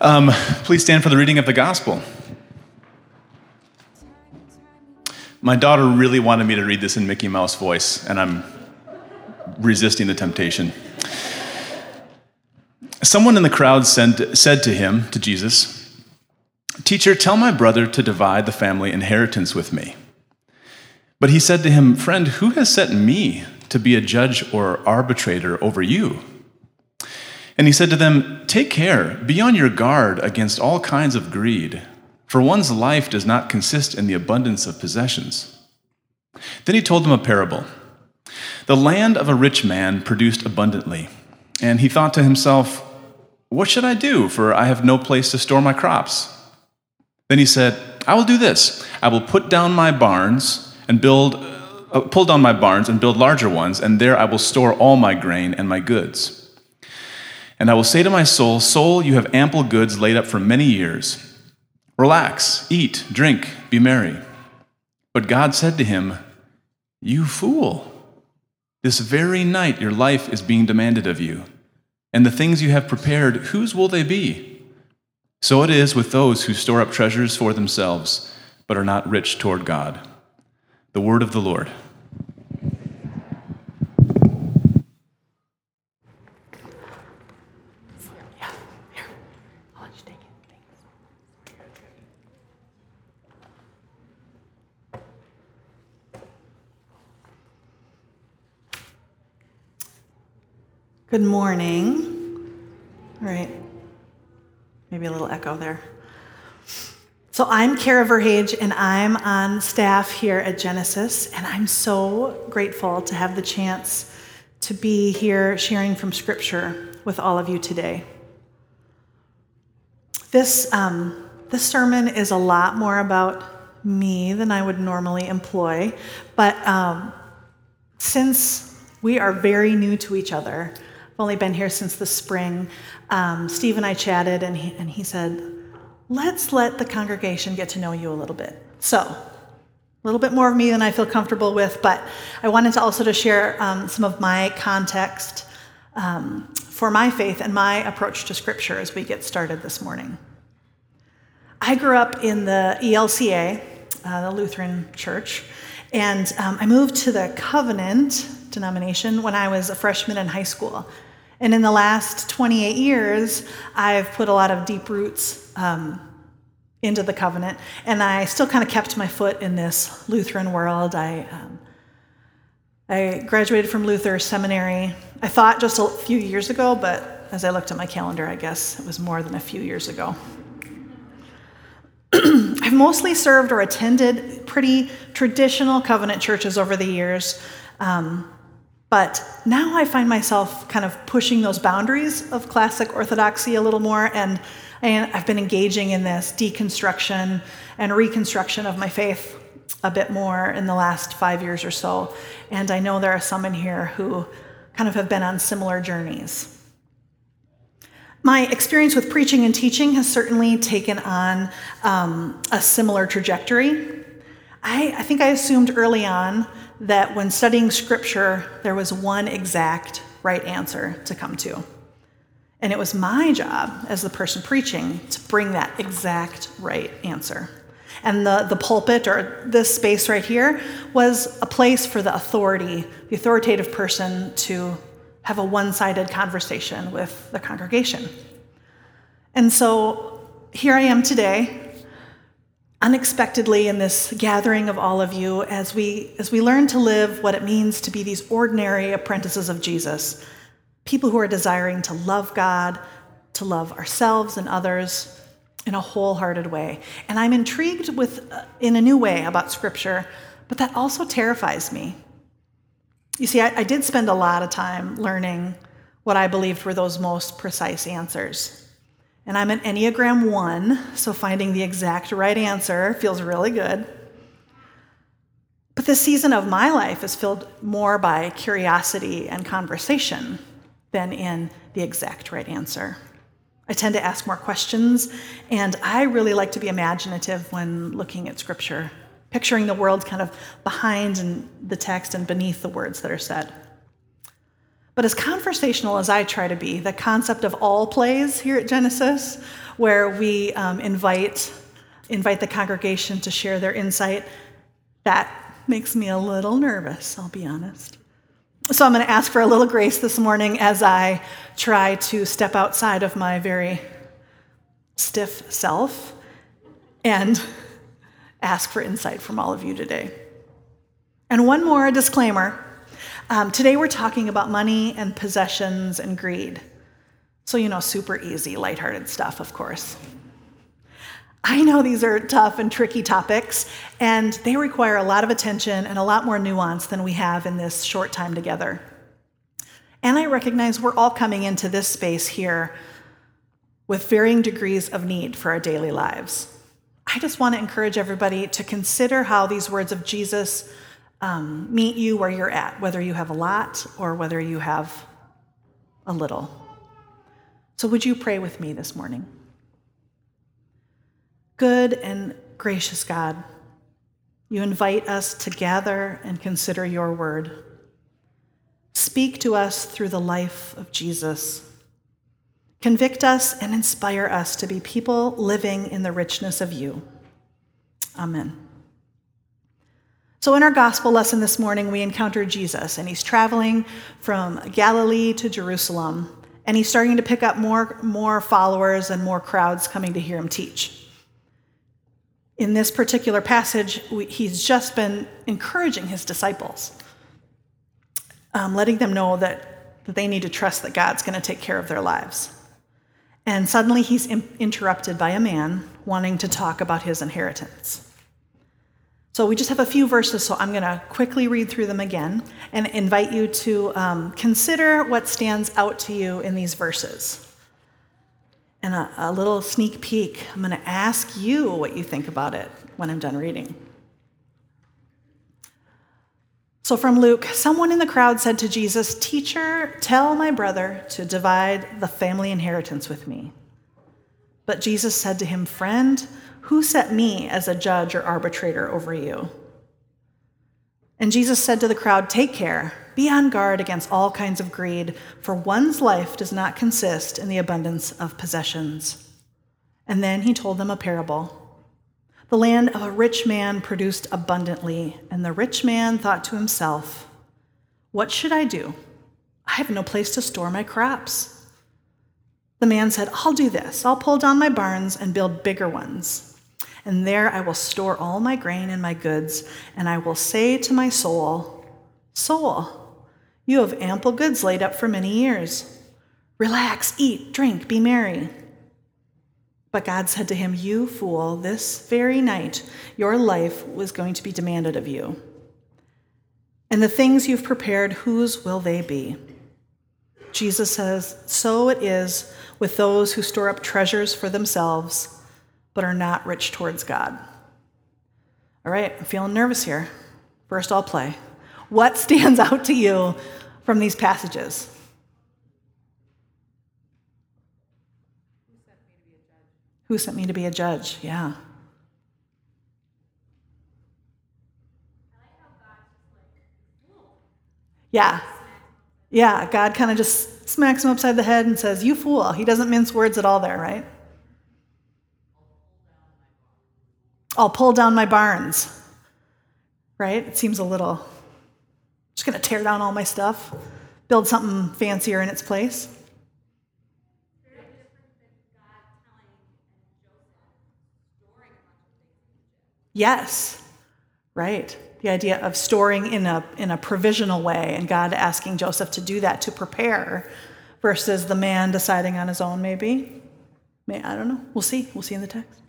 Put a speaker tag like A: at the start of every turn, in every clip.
A: Um, please stand for the reading of the gospel. My daughter really wanted me to read this in Mickey Mouse voice, and I'm resisting the temptation. Someone in the crowd sent, said to him, to Jesus, Teacher, tell my brother to divide the family inheritance with me. But he said to him, Friend, who has set me to be a judge or arbitrator over you? And he said to them, Take care, be on your guard against all kinds of greed, for one's life does not consist in the abundance of possessions. Then he told them a parable. The land of a rich man produced abundantly, and he thought to himself, What should I do, for I have no place to store my crops? Then he said, I will do this I will put down my barns and build, uh, pull down my barns and build larger ones, and there I will store all my grain and my goods. And I will say to my soul, Soul, you have ample goods laid up for many years. Relax, eat, drink, be merry. But God said to him, You fool, this very night your life is being demanded of you, and the things you have prepared, whose will they be? So it is with those who store up treasures for themselves, but are not rich toward God. The word of the Lord.
B: Good morning. All right. Maybe a little echo there. So I'm Kara Verhage, and I'm on staff here at Genesis, and I'm so grateful to have the chance to be here sharing from Scripture with all of you today. This, um, this sermon is a lot more about me than I would normally employ, but um, since we are very new to each other, I've only been here since the spring. Um, Steve and I chatted, and he, and he said, Let's let the congregation get to know you a little bit. So, a little bit more of me than I feel comfortable with, but I wanted to also to share um, some of my context um, for my faith and my approach to Scripture as we get started this morning. I grew up in the ELCA, uh, the Lutheran Church, and um, I moved to the Covenant denomination when I was a freshman in high school. And in the last 28 years, I've put a lot of deep roots um, into the covenant, and I still kind of kept my foot in this Lutheran world. I, um, I graduated from Luther Seminary, I thought just a few years ago, but as I looked at my calendar, I guess it was more than a few years ago. I've mostly served or attended pretty traditional covenant churches over the years. Um, but now I find myself kind of pushing those boundaries of classic orthodoxy a little more, and I- I've been engaging in this deconstruction and reconstruction of my faith a bit more in the last five years or so. And I know there are some in here who kind of have been on similar journeys. My experience with preaching and teaching has certainly taken on um, a similar trajectory. I, I think I assumed early on that when studying scripture, there was one exact right answer to come to. And it was my job as the person preaching to bring that exact right answer. And the, the pulpit or this space right here was a place for the authority, the authoritative person to have a one sided conversation with the congregation. And so here I am today, unexpectedly in this gathering of all of you as we as we learn to live what it means to be these ordinary apprentices of Jesus. People who are desiring to love God, to love ourselves and others in a wholehearted way. And I'm intrigued with uh, in a new way about scripture, but that also terrifies me. You see, I, I did spend a lot of time learning what I believed were those most precise answers. And I'm an Enneagram 1, so finding the exact right answer feels really good. But this season of my life is filled more by curiosity and conversation than in the exact right answer. I tend to ask more questions, and I really like to be imaginative when looking at scripture, picturing the world kind of behind the text and beneath the words that are said. But as conversational as I try to be, the concept of all plays here at Genesis, where we um, invite, invite the congregation to share their insight, that makes me a little nervous, I'll be honest. So I'm going to ask for a little grace this morning as I try to step outside of my very stiff self and ask for insight from all of you today. And one more disclaimer um, today we're talking about money and possessions and greed. So, you know, super easy, lighthearted stuff, of course. I know these are tough and tricky topics, and they require a lot of attention and a lot more nuance than we have in this short time together. And I recognize we're all coming into this space here with varying degrees of need for our daily lives. I just want to encourage everybody to consider how these words of Jesus um, meet you where you're at, whether you have a lot or whether you have a little. So, would you pray with me this morning? Good and gracious God, you invite us to gather and consider your word. Speak to us through the life of Jesus. Convict us and inspire us to be people living in the richness of you. Amen. So, in our gospel lesson this morning, we encounter Jesus, and he's traveling from Galilee to Jerusalem, and he's starting to pick up more, more followers and more crowds coming to hear him teach. In this particular passage, we, he's just been encouraging his disciples, um, letting them know that, that they need to trust that God's going to take care of their lives. And suddenly he's interrupted by a man wanting to talk about his inheritance. So we just have a few verses, so I'm going to quickly read through them again and invite you to um, consider what stands out to you in these verses. And a, a little sneak peek, I'm going to ask you what you think about it when I'm done reading. So from Luke, someone in the crowd said to Jesus, Teacher, tell my brother to divide the family inheritance with me. But Jesus said to him, Friend, who set me as a judge or arbitrator over you? And Jesus said to the crowd, Take care, be on guard against all kinds of greed, for one's life does not consist in the abundance of possessions. And then he told them a parable. The land of a rich man produced abundantly, and the rich man thought to himself, What should I do? I have no place to store my crops. The man said, I'll do this. I'll pull down my barns and build bigger ones and there I will store all my grain and my goods, and I will say to my soul, Soul, you have ample goods laid up for many years. Relax, eat, drink, be merry. But God said to him, You fool, this very night your life was going to be demanded of you. And the things you've prepared, whose will they be? Jesus says, So it is with those who store up treasures for themselves but are not rich towards God. All right, I'm feeling nervous here. First, I'll play. What stands out to you from these passages? Who sent me to be a judge? Yeah. Yeah. Yeah, God kind of just smacks him upside the head and says, You fool. He doesn't mince words at all there, right? I'll pull down my barns. Right? It seems a little, just going to tear down all my stuff, build something fancier in its place. Yes, right. The idea of storing in a, in a provisional way and God asking Joseph to do that to prepare versus the man deciding on his own, maybe. May, I don't know. We'll see. We'll see in the text.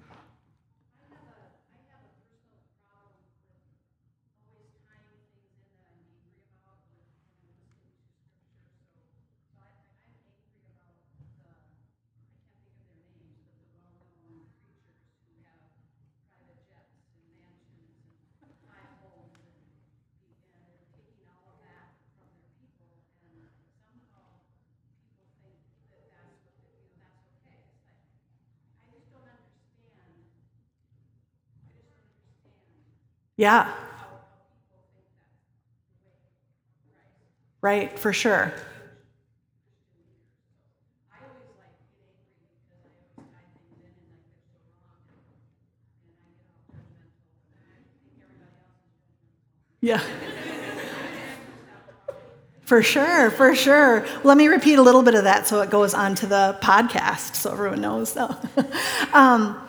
B: Yeah. Right, for sure. Yeah. For sure, for sure. Let me repeat a little bit of that so it goes onto the podcast so everyone knows. um,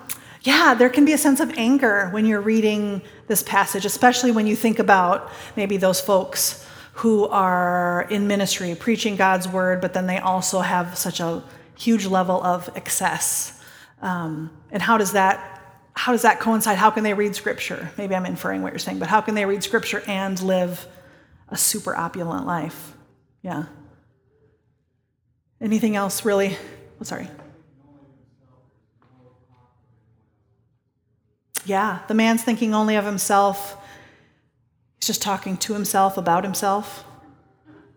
B: yeah, there can be a sense of anger when you're reading this passage, especially when you think about maybe those folks who are in ministry preaching God's word, but then they also have such a huge level of excess. Um, and how does that how does that coincide? How can they read scripture? Maybe I'm inferring what you're saying, but how can they read scripture and live a super opulent life? Yeah. Anything else really? Oh, sorry. Yeah, the man's thinking only of himself. He's just talking to himself about himself.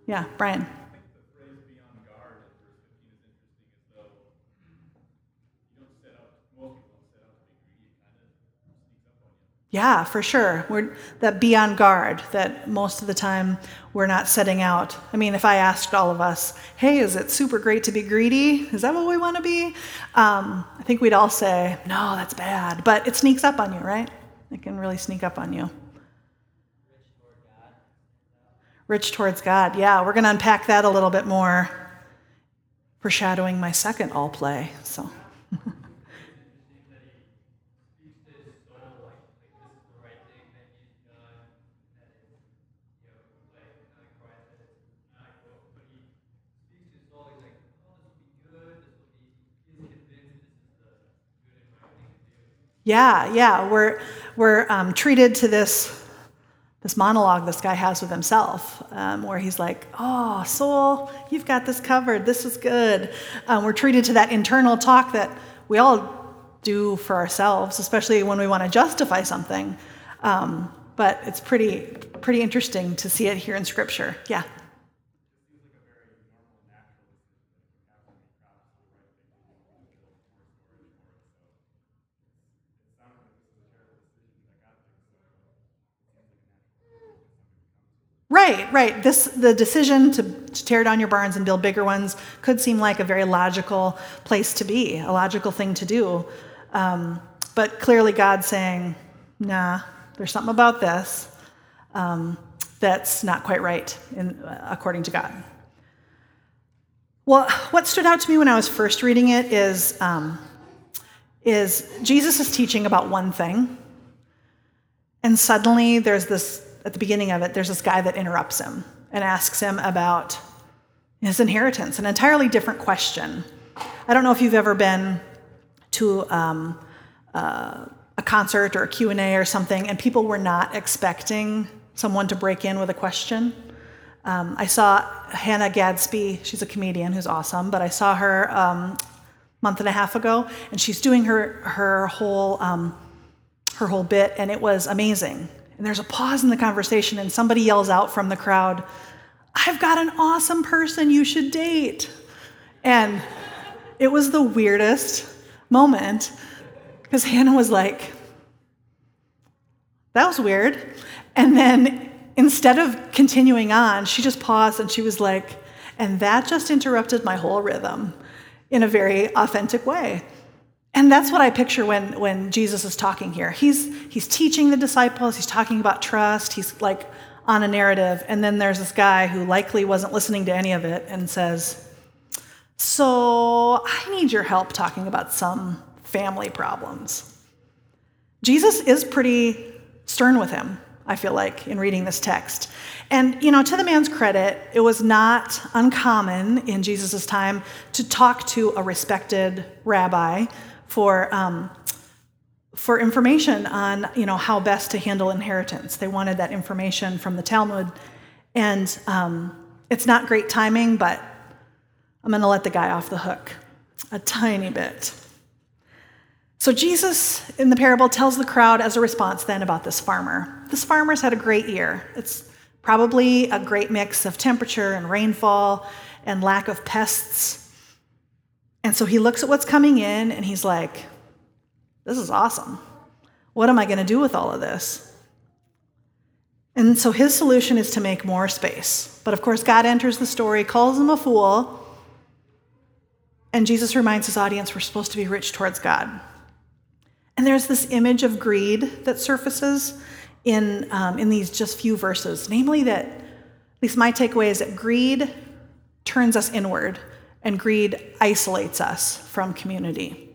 B: Yeah, Brian. Yeah, for sure. We're that be on guard, that most of the time we're not setting out. I mean, if I asked all of us, hey, is it super great to be greedy? Is that what we want to be? Um, I think we'd all say, no, that's bad. But it sneaks up on you, right? It can really sneak up on you. Rich towards God. Yeah, we're going to unpack that a little bit more, foreshadowing my second all play. So. Yeah, yeah. We're, we're um, treated to this, this monologue this guy has with himself, um, where he's like, Oh, soul, you've got this covered. This is good. Um, we're treated to that internal talk that we all do for ourselves, especially when we want to justify something. Um, but it's pretty, pretty interesting to see it here in Scripture. Yeah. Right, right. This the decision to, to, tear down your barns and build bigger ones could seem like a very logical place to be, a logical thing to do. Um, but clearly, God's saying, "Nah, there's something about this um, that's not quite right, in, uh, according to God." Well, what stood out to me when I was first reading it is um, is Jesus is teaching about one thing, and suddenly there's this at the beginning of it, there's this guy that interrupts him and asks him about his inheritance, an entirely different question. I don't know if you've ever been to um, uh, a concert or a Q&A or something, and people were not expecting someone to break in with a question. Um, I saw Hannah Gadsby, she's a comedian who's awesome, but I saw her a um, month and a half ago, and she's doing her, her, whole, um, her whole bit, and it was amazing. And there's a pause in the conversation, and somebody yells out from the crowd, I've got an awesome person you should date. And it was the weirdest moment because Hannah was like, that was weird. And then instead of continuing on, she just paused and she was like, and that just interrupted my whole rhythm in a very authentic way. And that's what I picture when, when Jesus is talking here. He's, he's teaching the disciples, he's talking about trust, he's like on a narrative. And then there's this guy who likely wasn't listening to any of it and says, So I need your help talking about some family problems. Jesus is pretty stern with him, I feel like, in reading this text. And, you know, to the man's credit, it was not uncommon in Jesus' time to talk to a respected rabbi for, um, for information on, you know, how best to handle inheritance. They wanted that information from the Talmud. And um, it's not great timing, but I'm going to let the guy off the hook a tiny bit. So, Jesus in the parable tells the crowd as a response then about this farmer. This farmer's had a great year. It's probably a great mix of temperature and rainfall and lack of pests. And so he looks at what's coming in and he's like, This is awesome. What am I going to do with all of this? And so his solution is to make more space. But of course, God enters the story, calls him a fool, and Jesus reminds his audience we're supposed to be rich towards God. And there's this image of greed that surfaces in, um, in these just few verses, namely that, at least my takeaway is that greed turns us inward and greed isolates us from community.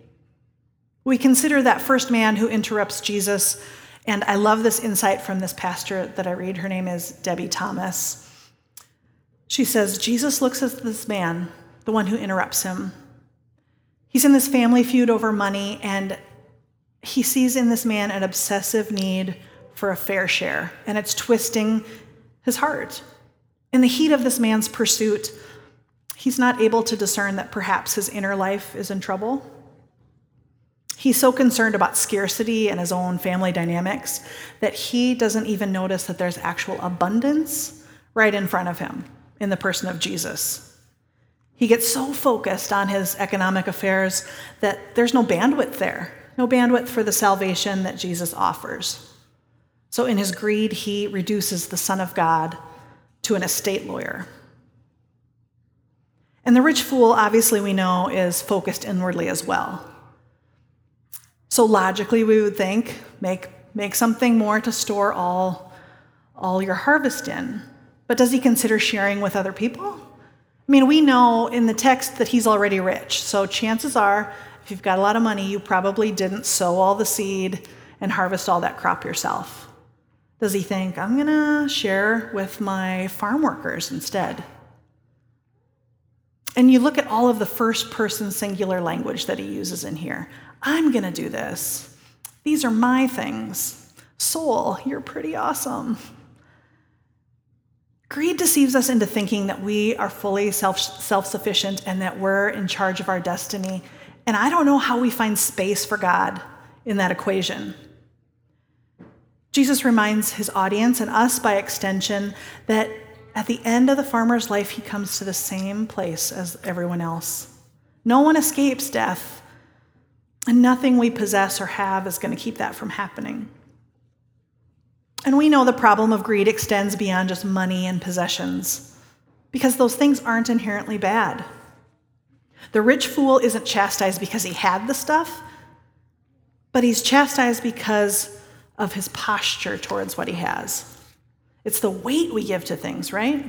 B: We consider that first man who interrupts Jesus, and I love this insight from this pastor that I read. Her name is Debie Thomas. She says, Jesus looks at this man, the one who interrupts him. He's in this family feud over money, and he sees in this man an obsessive need for a fair share, and it's twisting his heart. In the heat of this man's pursuit, he's not able to discern that perhaps his inner life is in trouble. He's so concerned about scarcity and his own family dynamics that he doesn't even notice that there's actual abundance right in front of him in the person of Jesus. He gets so focused on his economic affairs that there's no bandwidth there, no bandwidth for the salvation that Jesus offers. So, in his greed, he reduces the Son of God to an estate lawyer. And the rich fool, obviously, we know, is focused inwardly as well. So, logically, we would think make, make something more to store all, all your harvest in. But does he consider sharing with other people? I mean, we know in the text that he's already rich. So, chances are, if you've got a lot of money, you probably didn't sow all the seed and harvest all that crop yourself. Does he think, I'm going to share with my farm workers instead? And you look at all of the first person singular language that he uses in here. I'm going to do this. These are my things. Soul, you're pretty awesome. Greed deceives us into thinking that we are fully self sufficient and that we're in charge of our destiny. And I don't know how we find space for God in that equation. Jesus reminds his audience and us by extension that at the end of the farmer's life, he comes to the same place as everyone else. No one escapes death, and nothing we possess or have is going to keep that from happening. And we know the problem of greed extends beyond just money and possessions, because those things aren't inherently bad. The rich fool isn't chastised because he had the stuff, but he's chastised because of his posture towards what he has. It's the weight we give to things, right?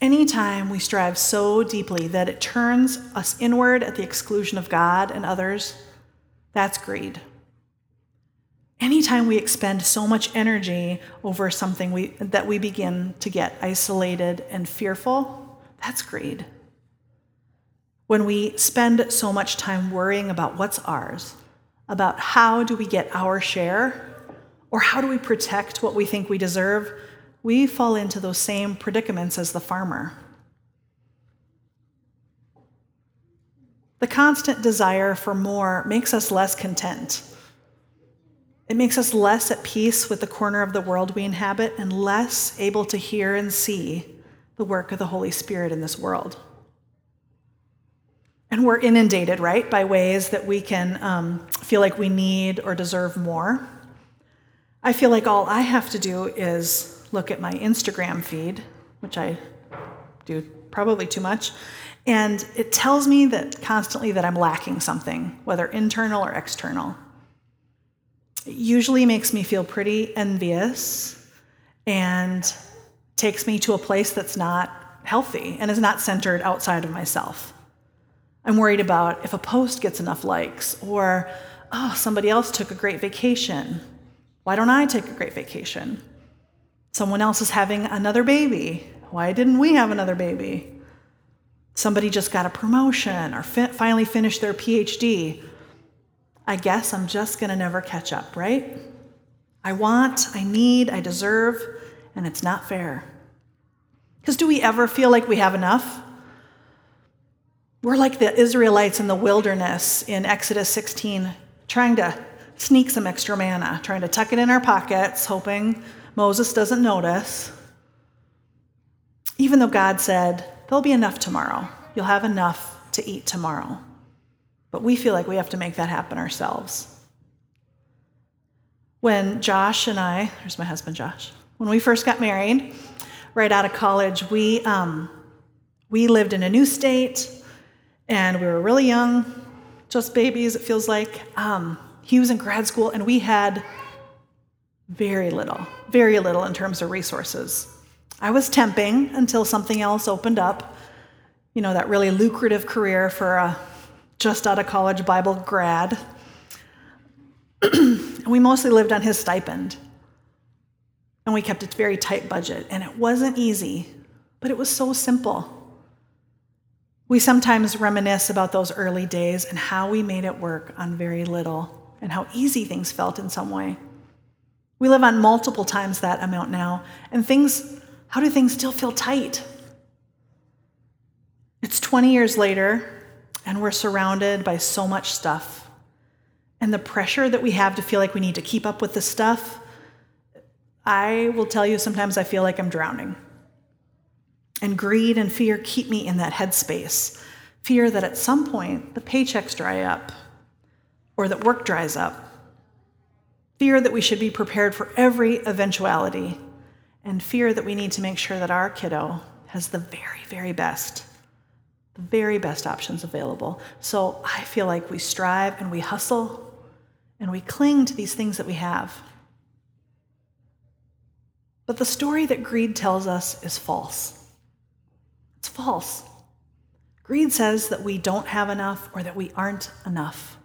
B: Anytime we strive so deeply that it turns us inward at the exclusion of God and others, that's greed. Anytime we expend so much energy over something we, that we begin to get isolated and fearful, that's greed. When we spend so much time worrying about what's ours about how do we get our share or how do we protect what we think we deserve, we fall into those same predicaments as the farmer. The constant desire for more makes us less content. It makes us less at peace with the corner of the world we inhabit and less able to hear and see the work of the Holy Spirit in this world. And we're inundated, right, by ways that we can um, feel like we need or deserve more. I feel like all I have to do is look at my Instagram feed, which I do probably too much, and it tells me that constantly that I'm lacking something, whether internal or external. It usually makes me feel pretty envious and takes me to a place that's not healthy and is not centered outside of myself. I'm worried about if a post gets enough likes, or oh, somebody else took a great vacation. Why don't I take a great vacation? Someone else is having another baby. Why didn't we have another baby? Somebody just got a promotion or fi- finally finished their PhD. I guess I'm just going to never catch up, right? I want, I need, I deserve, and it's not fair. Because do we ever feel like we have enough? We're like the Israelites in the wilderness in Exodus 16, trying to sneak some extra manna, trying to tuck it in our pockets, hoping Moses doesn't notice. Even though God said, There'll be enough tomorrow, you'll have enough to eat tomorrow. But we feel like we have to make that happen ourselves. When Josh and I, there's my husband Josh, when we first got married, right out of college, we, um, we lived in a new state and we were really young, just babies, it feels like. Um, he was in grad school, and we had very little, very little in terms of resources. I was temping until something else opened up, you know, that really lucrative career for a just out of college Bible grad. and we mostly lived on his stipend. And we kept a very tight budget. And it wasn't easy, but it was so simple. We sometimes reminisce about those early days and how we made it work on very little and how easy things felt in some way. We live on multiple times that amount now, and things, how do things still feel tight? It's 20 years later, and we're surrounded by so much stuff. And the pressure that we have to feel like we need to keep up with the stuff, I will tell you sometimes I feel like I'm drowning. And greed and fear keep me in that headspace. Fear that at some point the paychecks dry up or that work dries up. Fear that we should be prepared for every eventuality. And fear that we need to make sure that our kiddo has the very, very best, the very best options available. So I feel like we strive and we hustle and we cling to these things that we have. But the story that greed tells us is false. It's false. Greed says that we don't have enough or that we aren't enough.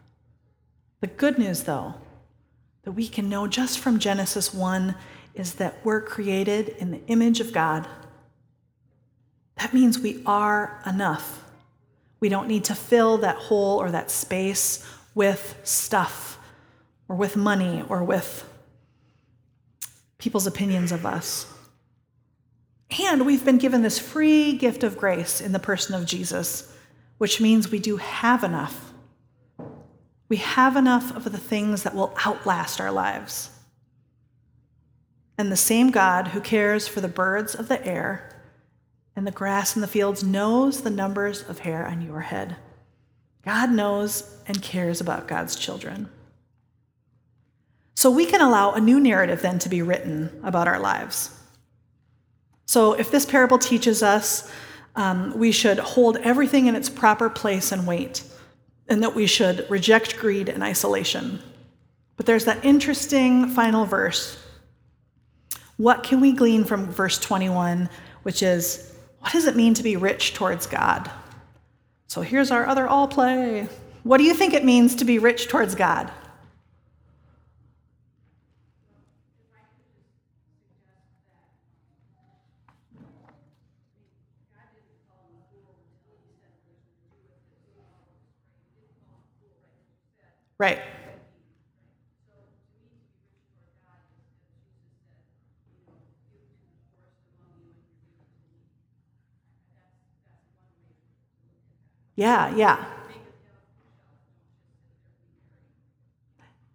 B: The good news, though, that we can know just from Genesis 1 is that we're created in the image of God. That means we are enough. We don't need to fill that hole or that space with stuff or with money or with people's opinions of us. And we've been given this free gift of grace in the person of Jesus, which means we do have enough. We have enough of the things that will outlast our lives. And the same God who cares for the birds of the air and the grass in the fields knows the numbers of hair on your head. God knows and cares about God's children. So we can allow a new narrative then to be written about our lives. So, if this parable teaches us um, we should hold everything in its proper place and weight, and that we should reject greed and isolation. But there's that interesting final verse. What can we glean from verse 21, which is, what does it mean to be rich towards God? So here's our other all play. What do you think it means to be rich towards God? Right. Yeah, yeah.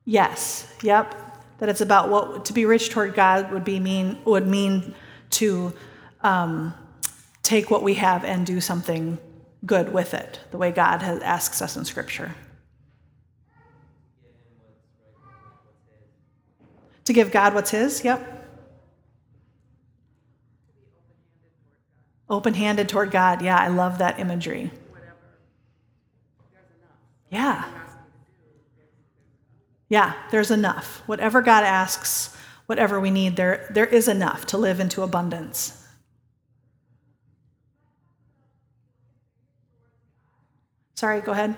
B: Yes. Yep. That it's about what to be rich toward God would be mean would mean to um, take what we have and do something good with it, the way God has, asks us in Scripture. To give God what's His, yep. Open handed toward God. Yeah, I love that imagery. Yeah. Yeah, there's enough. Whatever God asks, whatever we need, there, there is enough to live into abundance. Sorry, go ahead.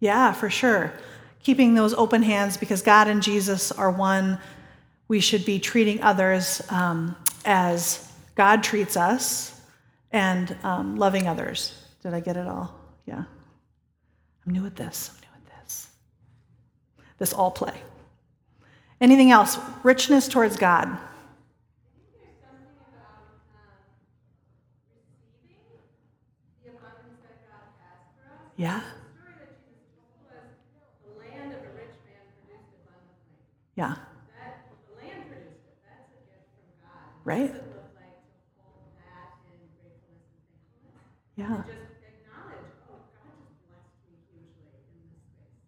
B: Yeah, for sure. Keeping those open hands because God and Jesus are one. We should be treating others um, as God treats us and um, loving others. Did I get it all? Yeah. I'm new at this. I'm new at this. This all play. Anything else? Richness towards God. Yeah. Yeah. Right? Yeah.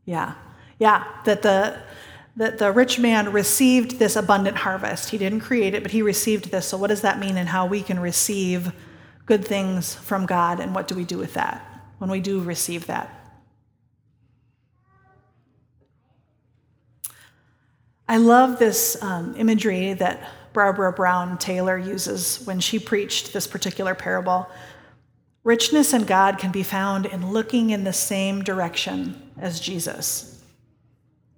B: Yeah. Yeah. That the that the rich man received this abundant harvest. He didn't create it, but he received this. So what does that mean and how we can receive good things from God and what do we do with that when we do receive that? I love this um, imagery that Barbara Brown Taylor uses when she preached this particular parable. Richness in God can be found in looking in the same direction as Jesus.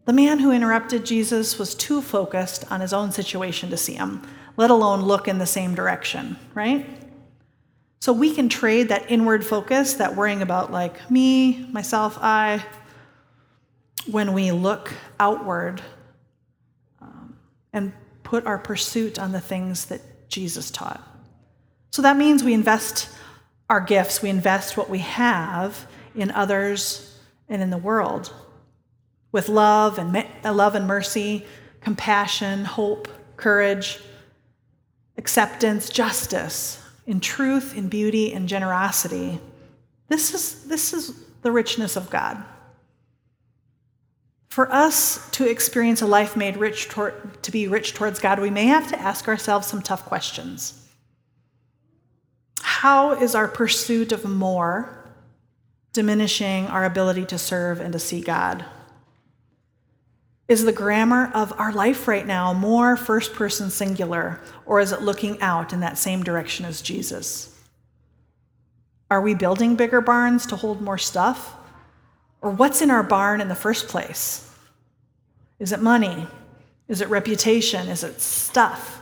B: The man who interrupted Jesus was too focused on his own situation to see him, let alone look in the same direction, right? So we can trade that inward focus, that worrying about like me, myself, I, when we look outward and put our pursuit on the things that Jesus taught. So that means we invest our gifts, we invest what we have in others and in the world with love and uh, love and mercy, compassion, hope, courage, acceptance, justice, in truth, in beauty, and generosity. This is, this is the richness of God. For us to experience a life made rich toward, to be rich towards God, we may have to ask ourselves some tough questions. How is our pursuit of more diminishing our ability to serve and to see God? Is the grammar of our life right now more first person singular, or is it looking out in that same direction as Jesus? Are we building bigger barns to hold more stuff? Or what's in our barn in the first place? Is it money? Is it reputation? Is it stuff?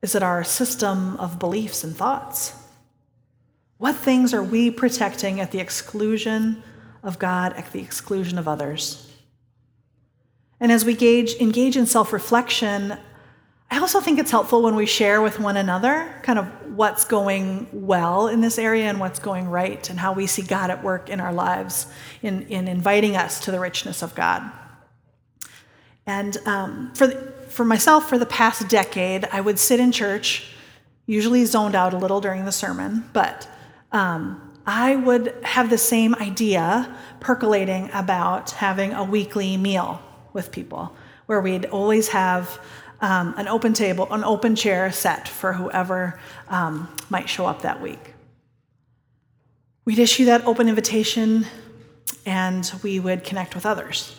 B: Is it our system of beliefs and thoughts? What things are we protecting at the exclusion of God, at the exclusion of others? And as we gauge, engage in self reflection, I also think it's helpful when we share with one another kind of what's going well in this area and what's going right, and how we see God at work in our lives in, in inviting us to the richness of God. And um, for, the, for myself, for the past decade, I would sit in church, usually zoned out a little during the sermon, but um, I would have the same idea percolating about having a weekly meal with people, where we'd always have um, an open table, an open chair set for whoever um, might show up that week. We'd issue that open invitation and we would connect with others.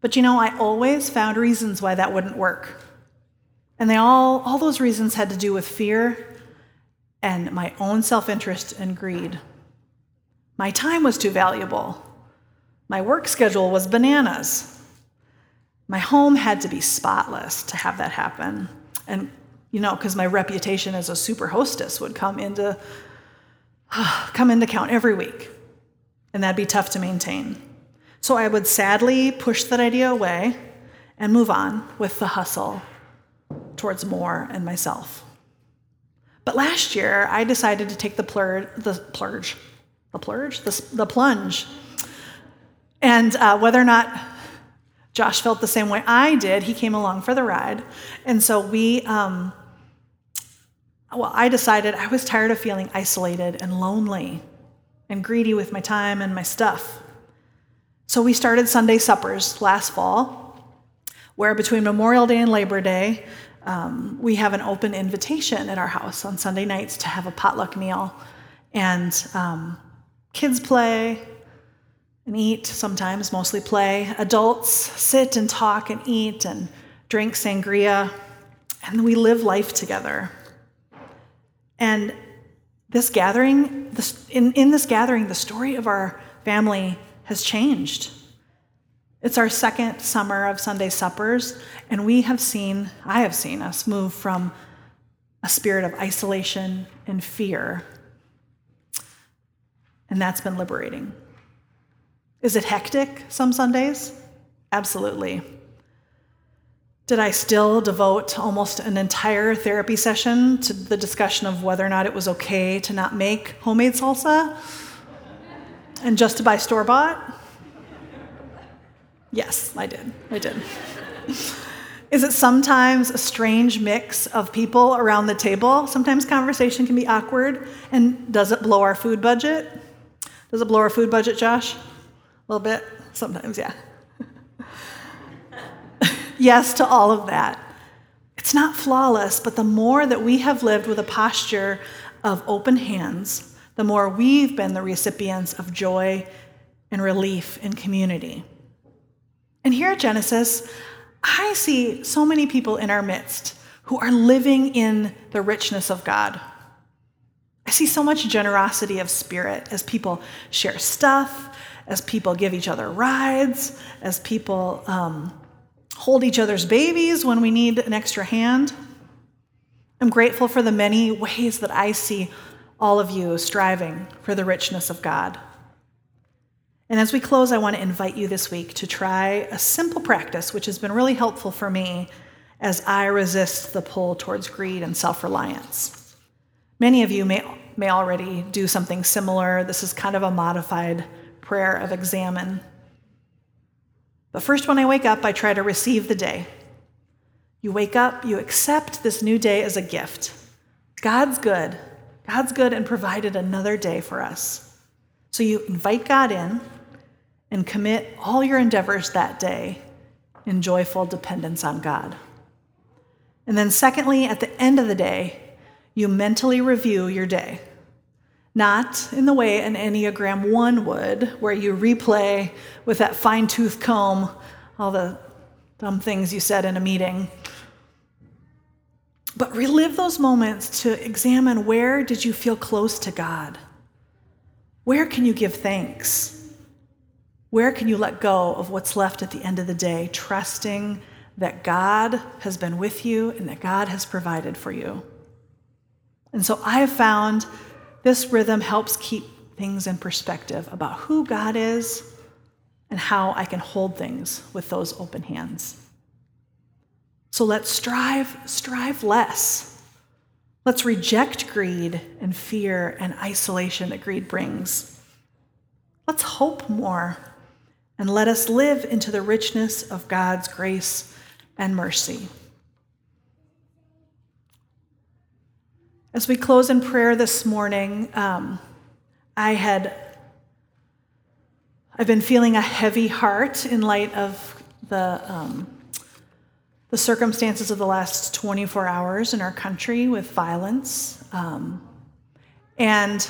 B: But you know, I always found reasons why that wouldn't work. And they all, all those reasons had to do with fear and my own self interest and greed. My time was too valuable. My work schedule was bananas. My home had to be spotless to have that happen. And, you know, because my reputation as a super hostess would come into, come into count every week. And that'd be tough to maintain. So I would sadly push that idea away and move on with the hustle towards more and myself. But last year, I decided to take the plurge, the plurge, the plurge, the, the plunge. And uh, whether or not Josh felt the same way I did. He came along for the ride. And so we, um, well, I decided I was tired of feeling isolated and lonely and greedy with my time and my stuff. So we started Sunday suppers last fall, where between Memorial Day and Labor Day, um, we have an open invitation at our house on Sunday nights to have a potluck meal. And um, kids play, and eat, sometimes mostly play. Adults sit and talk and eat and drink sangria, and we live life together. And this gathering, this, in, in this gathering, the story of our family has changed. It's our second summer of Sunday suppers, and we have seen, I have seen us move from a spirit of isolation and fear. And that's been liberating. Is it hectic some Sundays? Absolutely. Did I still devote almost an entire therapy session to the discussion of whether or not it was okay to not make homemade salsa and just to buy store bought? Yes, I did. I did. Is it sometimes a strange mix of people around the table? Sometimes conversation can be awkward. And does it blow our food budget? Does it blow our food budget, Josh? A little bit? Sometimes, yeah. yes to all of that. It's not flawless, but the more that we have lived with a posture of open hands, the more we've been the recipients of joy and relief in community. And here at Genesis, I see so many people in our midst who are living in the richness of God. I see so much generosity of spirit as people share stuff, as people give each other rides, as people um, hold each other's babies when we need an extra hand. I'm grateful for the many ways that I see all of you striving for the richness of God. And as we close, I want to invite you this week to try a simple practice, which has been really helpful for me as I resist the pull towards greed and self reliance. Many of you may, may already do something similar. This is kind of a modified prayer of examen. But first, when I wake up, I try to receive the day. You wake up, you accept this new day as a gift. God's good. God's good and provided another day for us. So you invite God in and commit all your endeavors that day in joyful dependence on God. And then, secondly, at the end of the day, you mentally review your day. Not in the way an Enneagram 1 would, where you replay with that fine tooth comb all the dumb things you said in a meeting. But relive those moments to examine where did you feel close to God? Where can you give thanks? Where can you let go of what's left at the end of the day, trusting that God has been with you and that God has provided for you? And so I have found this rhythm helps keep things in perspective about who God is and how I can hold things with those open hands. So let's strive, strive less. Let's reject greed and fear and isolation that greed brings. Let's hope more and let us live into the richness of God's grace and mercy. As we close in prayer this morning, um, I had I've been feeling a heavy heart in light of the um, the circumstances of the last 24 hours in our country with violence. Um, and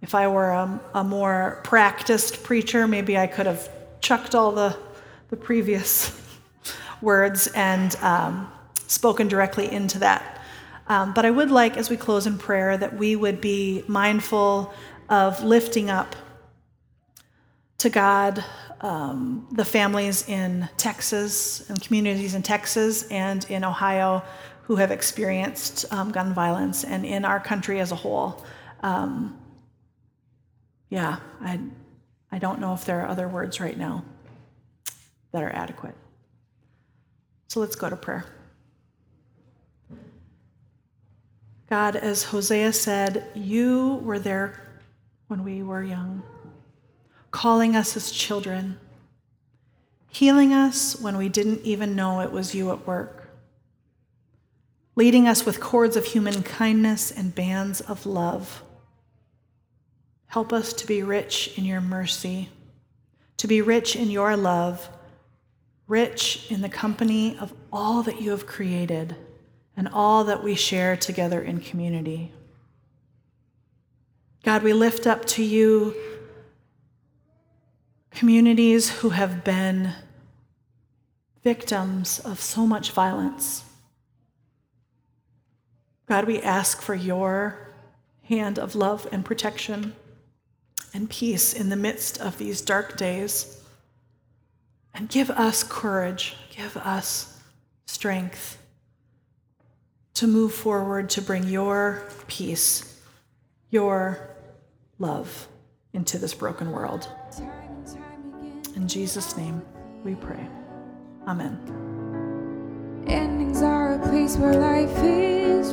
B: if I were a, a more practiced preacher, maybe I could have chucked all the, the previous words and um, spoken directly into that. Um, but I would like, as we close in prayer, that we would be mindful of lifting up to God um, the families in Texas and communities in Texas and in Ohio who have experienced um, gun violence and in our country as a whole. Um, yeah, I I don't know if there are other words right now that are adequate. So let's go to prayer. God, as Hosea said, you were there when we were young, calling us as children, healing us when we didn't even know it was you at work, leading us with cords of human kindness and bands of love. Help us to be rich in your mercy, to be rich in your love, rich in the company of all that you have created and all that we share together in community. God, we lift up to you communities who have been victims of so much violence. God, we ask for your hand of love and protection and peace in the midst of these dark days. And give us courage, give us strength to move forward to bring your peace, your love into this broken world. In Jesus' name we pray. Amen.
C: Endings are a place where life is.